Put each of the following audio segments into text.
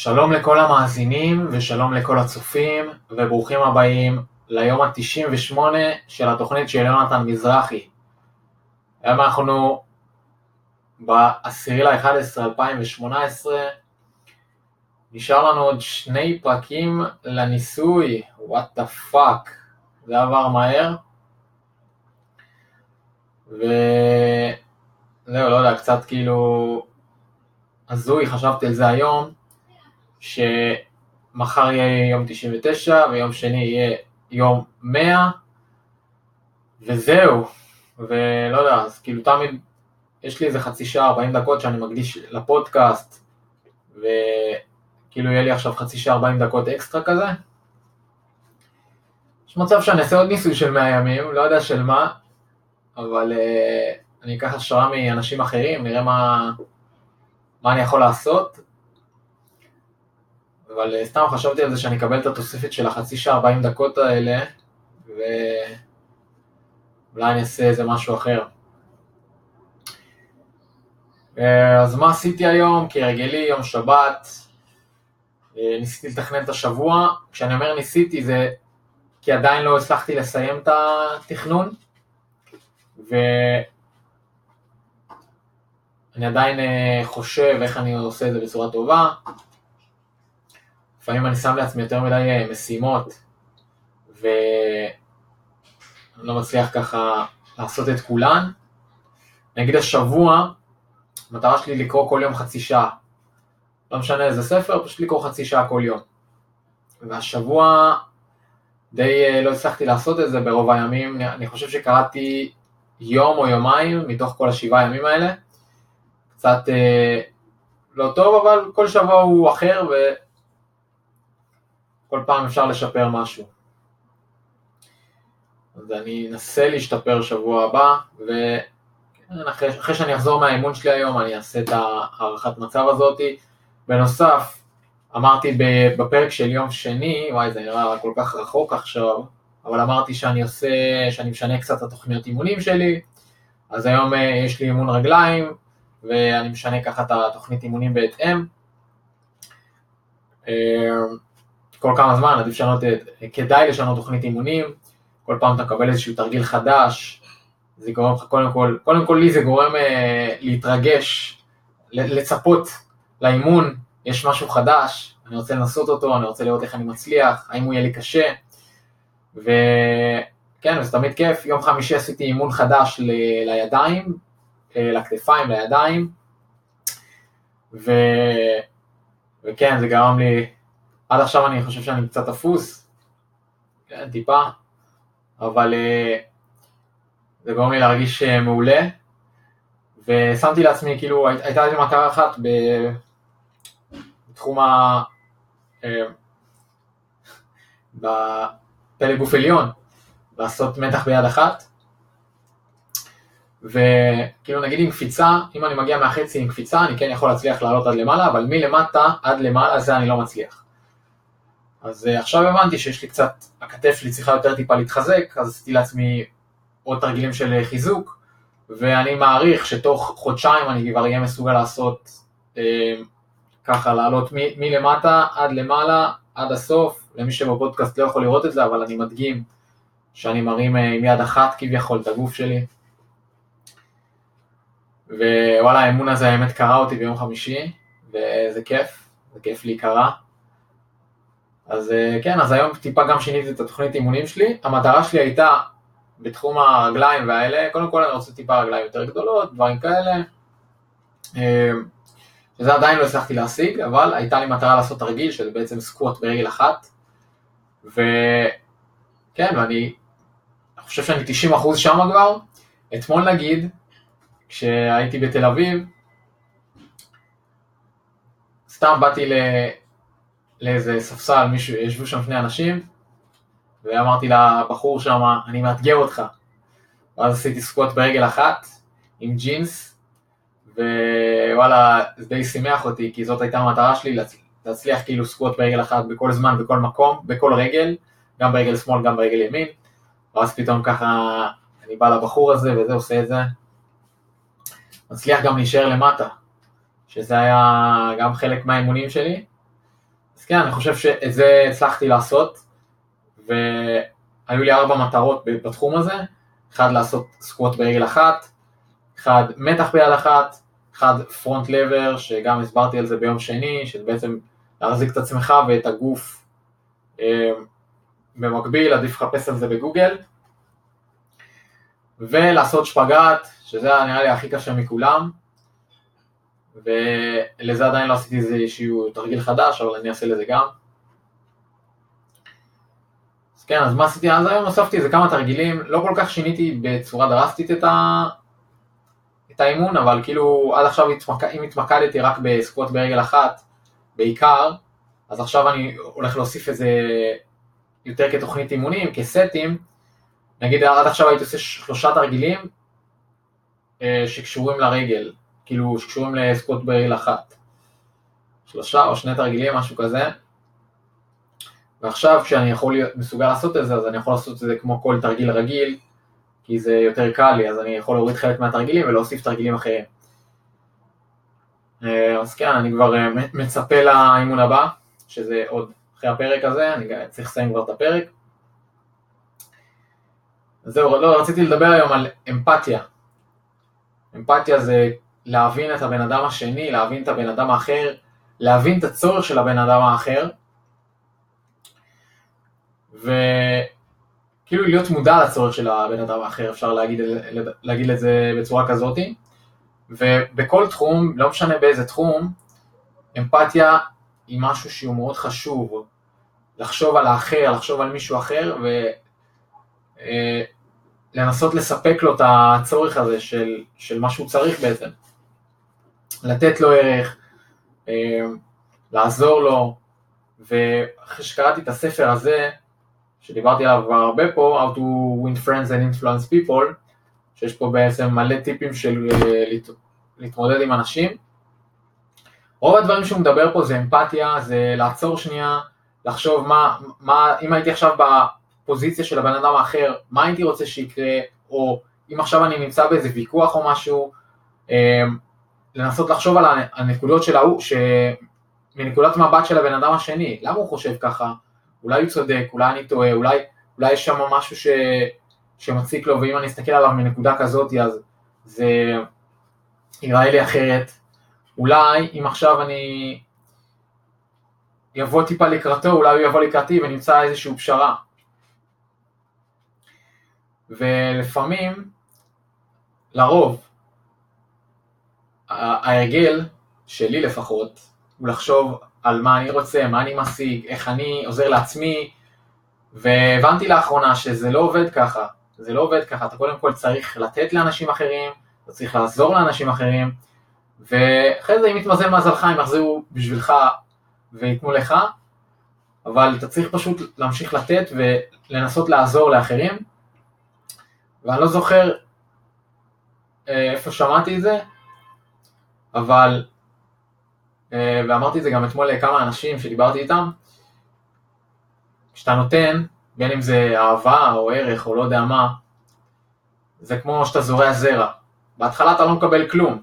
שלום לכל המאזינים ושלום לכל הצופים וברוכים הבאים ליום ה-98 של התוכנית של יונתן מזרחי. היום אנחנו ב-10 ל-11 2018, נשאר לנו עוד שני פרקים לניסוי, what the fuck, זה עבר מהר. וזהו, לא יודע, קצת כאילו הזוי, חשבתי על זה היום, שמחר יהיה יום 99 ויום שני יהיה יום 100, וזהו, ולא יודע, אז כאילו תמיד יש לי איזה חצי שעה, 40 דקות שאני מקדיש לפודקאסט, וכאילו יהיה לי עכשיו חצי שעה, 40 דקות אקסטרה כזה. יש מצב שאני אעשה עוד ניסוי של 100 ימים, לא יודע של מה, אבל uh, אני אקח השראה מאנשים אחרים, נראה מה, מה אני יכול לעשות. אבל uh, סתם חשבתי על זה שאני אקבל את התוספת של החצי שעה 40 דקות האלה, ואולי אני אעשה איזה משהו אחר. Uh, אז מה עשיתי היום? כהרגלי, יום שבת, uh, ניסיתי לתכנן את השבוע. כשאני אומר ניסיתי זה כי עדיין לא הצלחתי לסיים את התכנון. ואני עדיין אה, חושב איך אני עושה את זה בצורה טובה. לפעמים אני שם לעצמי יותר מדי אה, משימות, ואני לא מצליח ככה לעשות את כולן. נגיד השבוע, המטרה שלי לקרוא כל יום חצי שעה. לא משנה איזה ספר, פשוט לקרוא חצי שעה כל יום. והשבוע די אה, לא הצלחתי לעשות את זה ברוב הימים, אני חושב שקראתי יום או יומיים מתוך כל השבעה ימים האלה. קצת אה, לא טוב, אבל כל שבוע הוא אחר וכל פעם אפשר לשפר משהו. אז אני אנסה להשתפר שבוע הבא, ואחרי שאני אחזור מהאימון שלי היום אני אעשה את הערכת מצב הזאתי. בנוסף, אמרתי בפרק של יום שני, וואי זה נראה כל כך רחוק עכשיו, אבל אמרתי שאני עושה, שאני משנה קצת את התוכניות אימונים שלי, אז היום אה, יש לי אימון רגליים, ואני משנה ככה את התוכנית אימונים בהתאם. כל כמה זמן עדיף לשנות, כדאי לשנות תוכנית אימונים, כל פעם אתה מקבל איזשהו תרגיל חדש, זה גורם לך קודם כל, קודם כל לי זה גורם אה, להתרגש, לצפות לאימון, יש משהו חדש, אני רוצה לנסות אותו, אני רוצה לראות איך אני מצליח, האם הוא יהיה לי קשה, וכן, זה תמיד כיף, יום חמישי עשיתי אימון חדש ל... לידיים, אה, לכתפיים, לידיים, ו... וכן, זה גרם לי, עד עכשיו אני חושב שאני קצת אפוס, כן, טיפה, אבל אה, זה גורם לי להרגיש אה, מעולה, ושמתי לעצמי, כאילו, הייתה לי מטרה אחת בתחום ה... פלג גוף עליון, לעשות מתח ביד אחת, וכאילו נגיד עם קפיצה, אם אני מגיע מהחצי עם קפיצה, אני כן יכול להצליח לעלות עד למעלה, אבל מלמטה עד למעלה זה אני לא מצליח. אז uh, עכשיו הבנתי שיש לי קצת, הכתף שלי צריכה יותר טיפה להתחזק, אז עשיתי לעצמי עוד תרגילים של חיזוק, ואני מעריך שתוך חודשיים אני כבר אהיה מסוגל לעשות uh, ככה, לעלות מלמטה עד למעלה, עד הסוף, למי שבפודקאסט לא יכול לראות את זה, אבל אני מדגים שאני מרים אה, עם יד אחת כביכול את הגוף שלי. ווואלה, האמון הזה האמת קרה אותי ביום חמישי, וזה כיף, זה כיף להיקרא. אז אה, כן, אז היום טיפה גם שיניתי את התוכנית אימונים שלי. המטרה שלי הייתה בתחום הרגליים והאלה, קודם כל אני רוצה טיפה רגליים יותר גדולות, דברים כאלה. אה, שזה עדיין לא הצלחתי להשיג, אבל הייתה לי מטרה לעשות תרגיל, שזה בעצם סקווט ברגל אחת, וכן, ואני חושב שאני 90% שם כבר. אתמול נגיד, כשהייתי בתל אביב, סתם באתי ל... לאיזה ספסל, מישהו, ישבו שם שני אנשים, ואמרתי לבחור שם, אני מאתגר אותך. ואז עשיתי סקווט ברגל אחת, עם ג'ינס, ווואלה, זה די שימח אותי, כי זאת הייתה המטרה שלי, להצליח כאילו סקווט ברגל אחת בכל זמן, בכל מקום, בכל רגל, גם ברגל שמאל, גם ברגל ימין, ואז פתאום ככה אני בא לבחור הזה וזה עושה את זה. מצליח גם להישאר למטה, שזה היה גם חלק מהאימונים שלי, אז כן, אני חושב שאת זה הצלחתי לעשות, והיו לי ארבע מטרות בתחום הזה, אחד לעשות סקווט ברגל אחת, אחד מתח ביד אחת, אחד פרונט לבר, שגם הסברתי על זה ביום שני, שזה בעצם להחזיק את עצמך ואת הגוף אה, במקביל, עדיף לחפש על זה בגוגל, ולעשות שפגאט, שזה נראה לי הכי קשה מכולם, ולזה עדיין לא עשיתי איזשהו תרגיל חדש, אבל אני אעשה לזה גם. אז כן, אז מה עשיתי? אז היום הוספתי איזה כמה תרגילים, לא כל כך שיניתי בצורה דרסטית את, ה... את האימון, אבל כאילו עד עכשיו התמק... אם התמקדתי רק בסקווט ברגל אחת, בעיקר, אז עכשיו אני הולך להוסיף את זה יותר כתוכנית אימונים, כסטים, נגיד עד עכשיו הייתי עושה שלושה תרגילים אה, שקשורים לרגל, כאילו שקשורים לסקוט ברגל אחת. שלושה או שני תרגילים, משהו כזה. ועכשיו כשאני יכול להיות מסוגל לעשות את זה, אז אני יכול לעשות את זה כמו כל תרגיל רגיל, כי זה יותר קל לי, אז אני יכול להוריד חלק מהתרגילים ולהוסיף תרגילים אחרים. אה, אז כן, אני כבר אה, מצפה לאימון הבא, שזה עוד אחרי הפרק הזה, אני צריך לסיים כבר את הפרק. זהו, לא, רציתי לדבר היום על אמפתיה. אמפתיה זה להבין את הבן אדם השני, להבין את הבן אדם האחר, להבין את הצורך של הבן אדם האחר, וכאילו להיות מודע לצורך של הבן אדם האחר, אפשר להגיד, להגיד את זה בצורה כזאתי. ובכל תחום, לא משנה באיזה תחום, אמפתיה היא משהו שהוא מאוד חשוב, לחשוב על האחר, לחשוב על מישהו אחר, ולנסות אה, לספק לו את הצורך הזה של, של מה שהוא צריך בעצם. לתת לו ערך, אה, לעזור לו, ואחרי שקראתי את הספר הזה, שדיברתי עליו כבר הרבה פה, How to win friends and influence people, שיש פה בעצם מלא טיפים של אה, להתמודד עם אנשים. רוב הדברים שהוא מדבר פה זה אמפתיה, זה לעצור שנייה, לחשוב מה, מה, אם הייתי עכשיו בפוזיציה של הבן אדם האחר, מה הייתי רוצה שיקרה, או אם עכשיו אני נמצא באיזה ויכוח או משהו, אה, לנסות לחשוב על הנקודות של ההוא, מנקודת מבט של הבן אדם השני, למה הוא חושב ככה, אולי הוא צודק, אולי אני טועה, אולי, אולי יש שם משהו ש, שמציק לו, ואם אני אסתכל עליו מנקודה כזאת, אז זה ייראה לי אחרת. אולי אם עכשיו אני יבוא טיפה לקראתו, אולי הוא יבוא לקראתי ונמצא איזושהי פשרה. ולפעמים, לרוב, ההרגל, שלי לפחות, הוא לחשוב על מה אני רוצה, מה אני משיג, איך אני עוזר לעצמי, והבנתי לאחרונה שזה לא עובד ככה, זה לא עובד ככה, אתה קודם כל צריך לתת לאנשים אחרים, אתה צריך לעזור לאנשים אחרים, ואחרי זה אם יתמזל מזלך הם יחזרו בשבילך וייתנו לך, אבל אתה צריך פשוט להמשיך לתת ולנסות לעזור לאחרים, ואני לא זוכר אה, איפה שמעתי את זה, אבל, אה, ואמרתי את זה גם אתמול לכמה אנשים שדיברתי איתם, כשאתה נותן, בין אם זה אהבה או ערך או לא יודע מה, זה כמו שאתה זורע זרע. בהתחלה אתה לא מקבל כלום,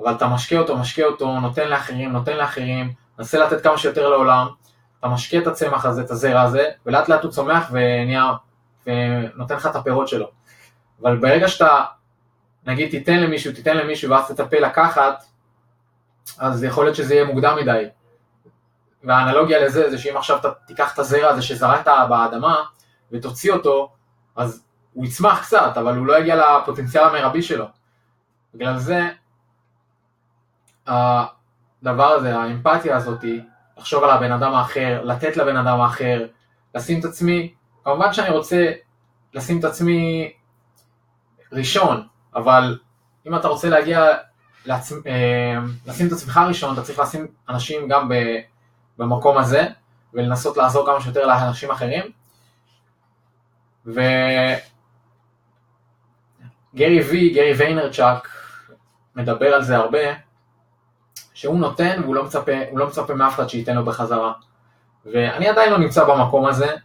אבל אתה משקה אותו, משקה אותו, נותן לאחרים, נותן לאחרים, מנסה לתת כמה שיותר לעולם, אתה משקה את הצמח הזה, את הזרע הזה, ולאט לאט הוא צומח ונותן לך את הפירות שלו. אבל ברגע שאתה נגיד תיתן למישהו, תיתן למישהו ואז תטפל לקחת, אז יכול להיות שזה יהיה מוקדם מדי. והאנלוגיה לזה זה שאם עכשיו אתה תיקח את הזרע הזה שזרעת באדמה ותוציא אותו, אז הוא יצמח קצת, אבל הוא לא יגיע לפוטנציאל המרבי שלו. בגלל זה הדבר הזה, האמפתיה הזאתי, לחשוב על הבן אדם האחר, לתת לבן אדם האחר, לשים את עצמי, כמובן שאני רוצה לשים את עצמי ראשון, אבל אם אתה רוצה להגיע, לעצ... אה, לשים את עצמך ראשון, אתה צריך לשים אנשים גם במקום הזה, ולנסות לעזור כמה שיותר לאנשים אחרים. וגרי וי, גרי ויינרצ'אק, מדבר על זה הרבה, שהוא נותן והוא לא מצפה, לא מצפה מאף אחד שייתן לו בחזרה. ואני עדיין לא נמצא במקום הזה,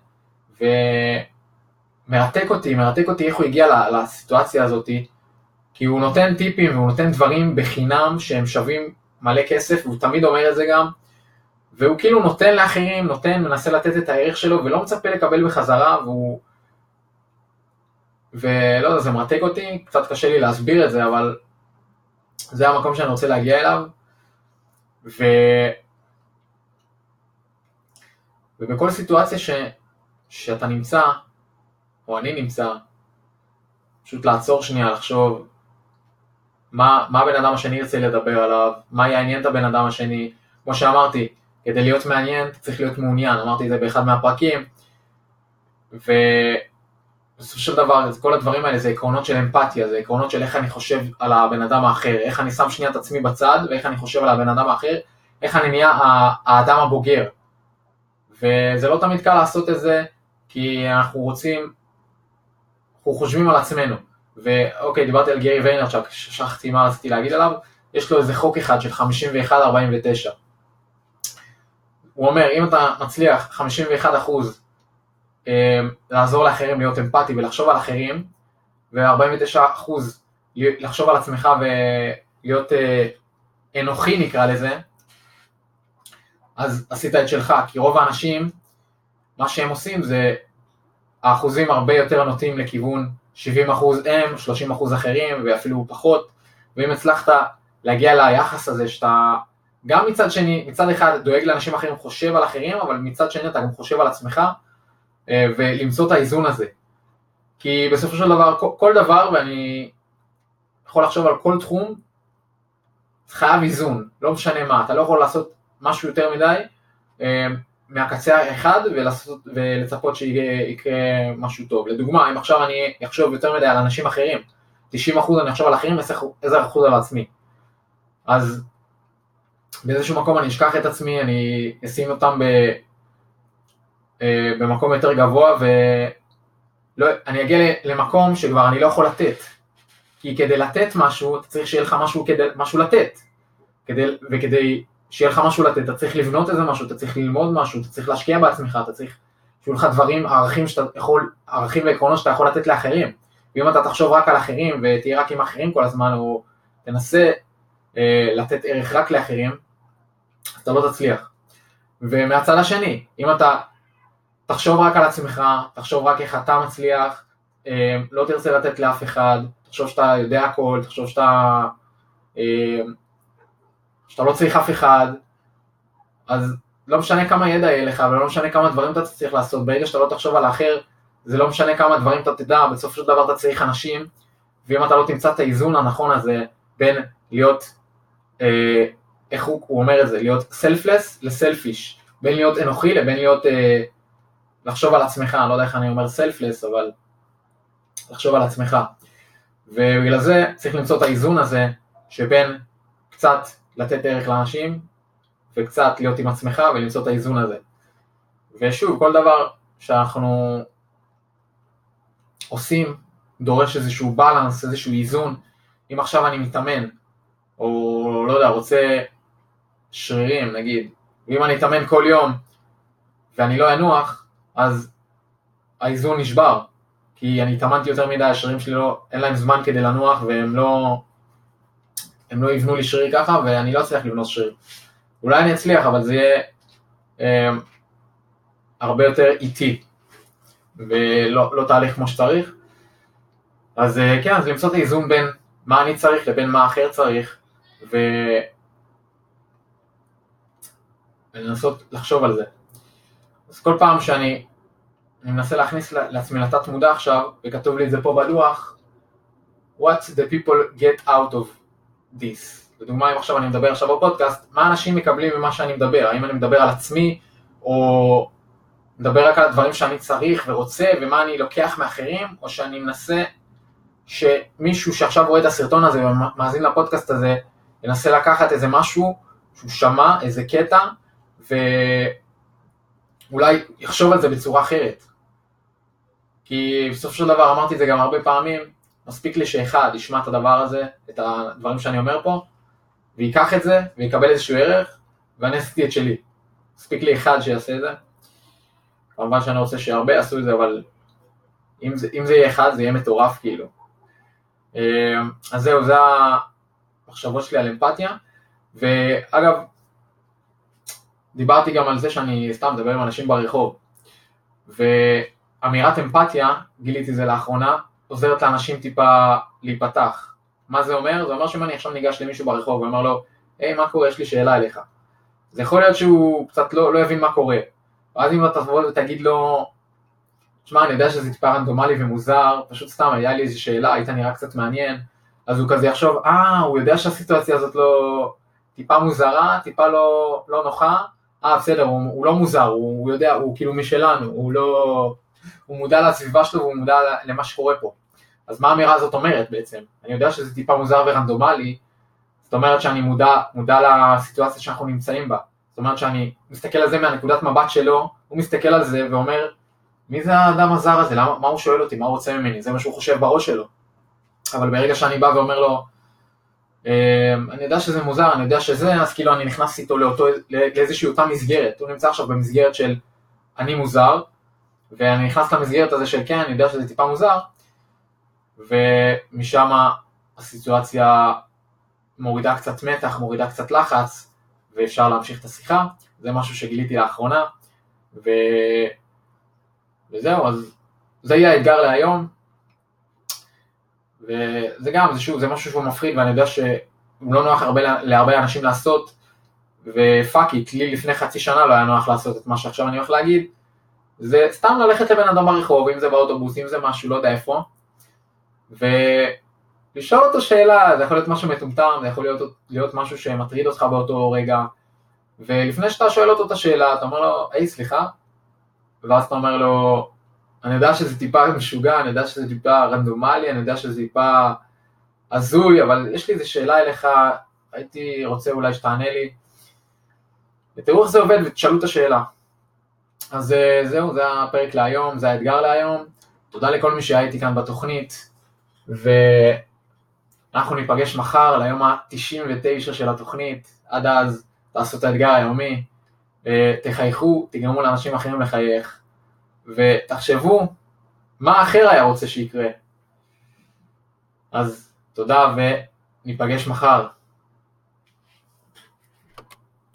ומרתק אותי, מרתק אותי איך הוא הגיע לסיטואציה הזאתי, כי הוא נותן טיפים והוא נותן דברים בחינם שהם שווים מלא כסף, והוא תמיד אומר את זה גם, והוא כאילו נותן לאחרים, נותן, מנסה לתת את הערך שלו, ולא מצפה לקבל בחזרה, והוא... ולא יודע, זה מרתק אותי, קצת קשה לי להסביר את זה, אבל זה המקום שאני רוצה להגיע אליו. ו... ובכל סיטואציה ש... שאתה נמצא, או אני נמצא, פשוט לעצור שנייה, לחשוב מה, מה הבן אדם השני ירצה לדבר עליו, מה יעניין את הבן אדם השני, כמו שאמרתי, כדי להיות מעניין צריך להיות מעוניין, אמרתי את זה באחד מהפרקים, ובסופו של דבר כל הדברים האלה זה עקרונות של אמפתיה, זה עקרונות של איך אני חושב על הבן אדם האחר, איך אני שם שנייה את עצמי בצד ואיך אני חושב על הבן אדם האחר, איך אני נהיה האדם הבוגר. וזה לא תמיד קל לעשות את זה, כי אנחנו רוצים, אנחנו חושבים על עצמנו. ואוקיי, דיברתי על גרי ויינרצ'אק, שכחתי מה רציתי להגיד עליו, יש לו איזה חוק אחד של 51-49. הוא אומר, אם אתה מצליח 51 אחוז אה, לעזור לאחרים להיות אמפתי ולחשוב על אחרים, ו-49 אחוז לחשוב על עצמך ולהיות אה, אנוכי נקרא לזה, אז עשית את שלך, כי רוב האנשים, מה שהם עושים זה, האחוזים הרבה יותר נוטים לכיוון 70 אחוז הם, 30 אחוז אחרים ואפילו פחות, ואם הצלחת להגיע ליחס הזה שאתה גם מצד שני, מצד אחד דואג לאנשים אחרים, חושב על אחרים, אבל מצד שני אתה גם חושב על עצמך, אה, ולמצוא את האיזון הזה. כי בסופו של דבר, כל דבר, ואני יכול לחשוב על כל תחום, חייב איזון, לא משנה מה, אתה לא יכול לעשות משהו יותר מדי אה, מהקצה האחד ולעשות, ולצפות שיקרה משהו טוב. לדוגמה, אם עכשיו אני אחשוב יותר מדי על אנשים אחרים, 90% אני אחשוב על אחרים, 10% על עצמי. אז באיזשהו מקום אני אשכח את עצמי, אני אשים אותם ב, אה, במקום יותר גבוה ואני אגיע למקום שכבר אני לא יכול לתת. כי כדי לתת משהו, אתה צריך שיהיה לך משהו, כדי, משהו לתת. כדי, וכדי שיהיה לך משהו לתת, אתה צריך לבנות איזה משהו, אתה צריך ללמוד משהו, אתה צריך להשקיע בעצמך, אתה צריך שיהיו לך דברים, ערכים שאתה יכול, ערכים ועקרונות שאתה יכול לתת לאחרים. ואם אתה תחשוב רק על אחרים ותהיה רק עם אחרים כל הזמן, או תנסה אה, לתת ערך רק לאחרים, אתה לא תצליח. ומהצד השני, אם אתה תחשוב רק על עצמך, תחשוב רק איך אתה מצליח, אה, לא תרצה לתת לאף אחד, תחשוב שאתה יודע הכל, תחשוב שאתה, אה, שאתה לא צריך אף אחד, אז לא משנה כמה ידע יהיה לך ולא משנה כמה דברים אתה צריך לעשות, ברגע שאתה לא תחשוב על האחר, זה לא משנה כמה דברים אתה תדע, בסופו של דבר אתה צריך אנשים, ואם אתה לא תמצא את האיזון הנכון הזה בין להיות אה, איך הוא, הוא אומר את זה, להיות סלפלס לסלפיש, בין להיות אנוכי לבין להיות, אה, לחשוב על עצמך, אני לא יודע איך אני אומר סלפלס, אבל לחשוב על עצמך. ובגלל זה צריך למצוא את האיזון הזה שבין קצת לתת ערך לאנשים וקצת להיות עם עצמך ולמצוא את האיזון הזה. ושוב, כל דבר שאנחנו עושים דורש איזשהו בלנס, איזשהו איזון. אם עכשיו אני מתאמן, או לא יודע, רוצה שרירים נגיד, ואם אני אתאמן כל יום ואני לא אנוח, אז האיזון נשבר, כי אני התאמנתי יותר מדי, השרירים שלי לא, אין להם זמן כדי לנוח והם לא, הם לא יבנו לי שריר ככה ואני לא אצליח לבנות שריר. אולי אני אצליח, אבל זה יהיה אה, הרבה יותר איטי ולא לא תהליך כמו שצריך. אז אה, כן, אז למצוא את האיזון בין מה אני צריך לבין מה אחר צריך, ו... ולנסות לחשוב על זה. אז כל פעם שאני אני מנסה להכניס לעצמי לתת מודע עכשיו, וכתוב לי את זה פה בלוח, what the people get out of this. לדוגמה, אם עכשיו אני מדבר עכשיו בפודקאסט, מה אנשים מקבלים ממה שאני מדבר? האם אני מדבר על עצמי, או מדבר רק על הדברים שאני צריך ורוצה, ומה אני לוקח מאחרים, או שאני מנסה שמישהו שעכשיו רואה את הסרטון הזה ומאזין לפודקאסט הזה, ינסה לקחת איזה משהו שהוא שמע, איזה קטע, ואולי יחשוב על זה בצורה אחרת. כי בסופו של דבר אמרתי את זה גם הרבה פעמים, מספיק לי שאחד ישמע את הדבר הזה, את הדברים שאני אומר פה, ויקח את זה, ויקבל איזשהו ערך, ואני עשיתי את שלי. מספיק לי אחד שיעשה את זה. כמובן שאני רוצה שהרבה יעשו את זה, אבל אם זה, אם זה יהיה אחד זה יהיה מטורף כאילו. אה, אז זהו, זה המחשבות שלי על אמפתיה, ואגב, דיברתי גם על זה שאני סתם מדבר עם אנשים ברחוב, ואמירת אמפתיה, גיליתי זה לאחרונה, עוזרת לאנשים טיפה להיפתח. מה זה אומר? זה אומר שאם אני עכשיו ניגש למישהו ברחוב ואומר לו, היי, מה קורה? יש לי שאלה אליך. זה יכול להיות שהוא קצת לא, לא יבין מה קורה. ואז אם אתה תבוא ותגיד לו, תשמע, אני יודע שזה טיפה רנדומלי ומוזר, פשוט סתם, היה לי איזו שאלה, היית נראה קצת מעניין, אז הוא כזה יחשוב, אה, הוא יודע שהסיטואציה הזאת לא... טיפה מוזרה, טיפה לא, לא נוחה, אה, בסדר, הוא, הוא לא מוזר, הוא, הוא יודע, הוא כאילו משלנו, הוא לא... הוא מודע לסביבה שלו והוא מודע למה שקורה פה. אז מה האמירה הזאת אומרת בעצם? אני יודע שזה טיפה מוזר ורנדומלי, זאת אומרת שאני מודע, מודע לסיטואציה שאנחנו נמצאים בה. זאת אומרת שאני מסתכל על זה מהנקודת מבט שלו, הוא מסתכל על זה ואומר, מי זה האדם הזר הזה? למה, מה הוא שואל אותי? מה הוא רוצה ממני? זה מה שהוא חושב בראש שלו. אבל ברגע שאני בא ואומר לו, אמ, אני יודע שזה מוזר, אני יודע שזה, אז כאילו אני נכנס איתו לאותו, לאיזושהי אותה מסגרת. הוא נמצא עכשיו במסגרת של אני מוזר, ואני נכנס למסגרת הזה של כן, אני יודע שזה טיפה מוזר, ומשם הסיטואציה מורידה קצת מתח, מורידה קצת לחץ, ואפשר להמשיך את השיחה. זה משהו שגיליתי לאחרונה, ו... וזהו, אז זה יהיה האתגר להיום. וזה גם, זה שוב, זה משהו שהוא מפחיד, ואני יודע שהוא לא נוח הרבה, להרבה אנשים לעשות, ופאק איט, לי לפני חצי שנה לא היה נוח לעשות את מה שעכשיו אני הולך להגיד, זה סתם ללכת לבן אדם ברחוב, אם זה באוטובוס, אם זה משהו, לא יודע איפה, ולשאול אותו שאלה, זה יכול להיות משהו מטומטם, זה יכול להיות, להיות משהו שמטריד אותך באותו רגע, ולפני שאתה שואל אותו את השאלה, אתה אומר לו, היי סליחה, ואז אתה אומר לו, אני יודע שזה טיפה משוגע, אני יודע שזה טיפה רנדומלי, אני יודע שזה טיפה הזוי, אבל יש לי איזו שאלה אליך, הייתי רוצה אולי שתענה לי. ותראו איך זה עובד ותשאלו את השאלה. אז אה, זהו, זה הפרק להיום, זה האתגר להיום. תודה לכל מי שהיה איתי כאן בתוכנית, ואנחנו ניפגש מחר ליום ה-99 של התוכנית. עד אז, תעשו את האתגר היומי, אה, תחייכו, תגרמו לאנשים אחרים לחייך, ותחשבו מה אחר היה רוצה שיקרה. אז תודה וניפגש מחר.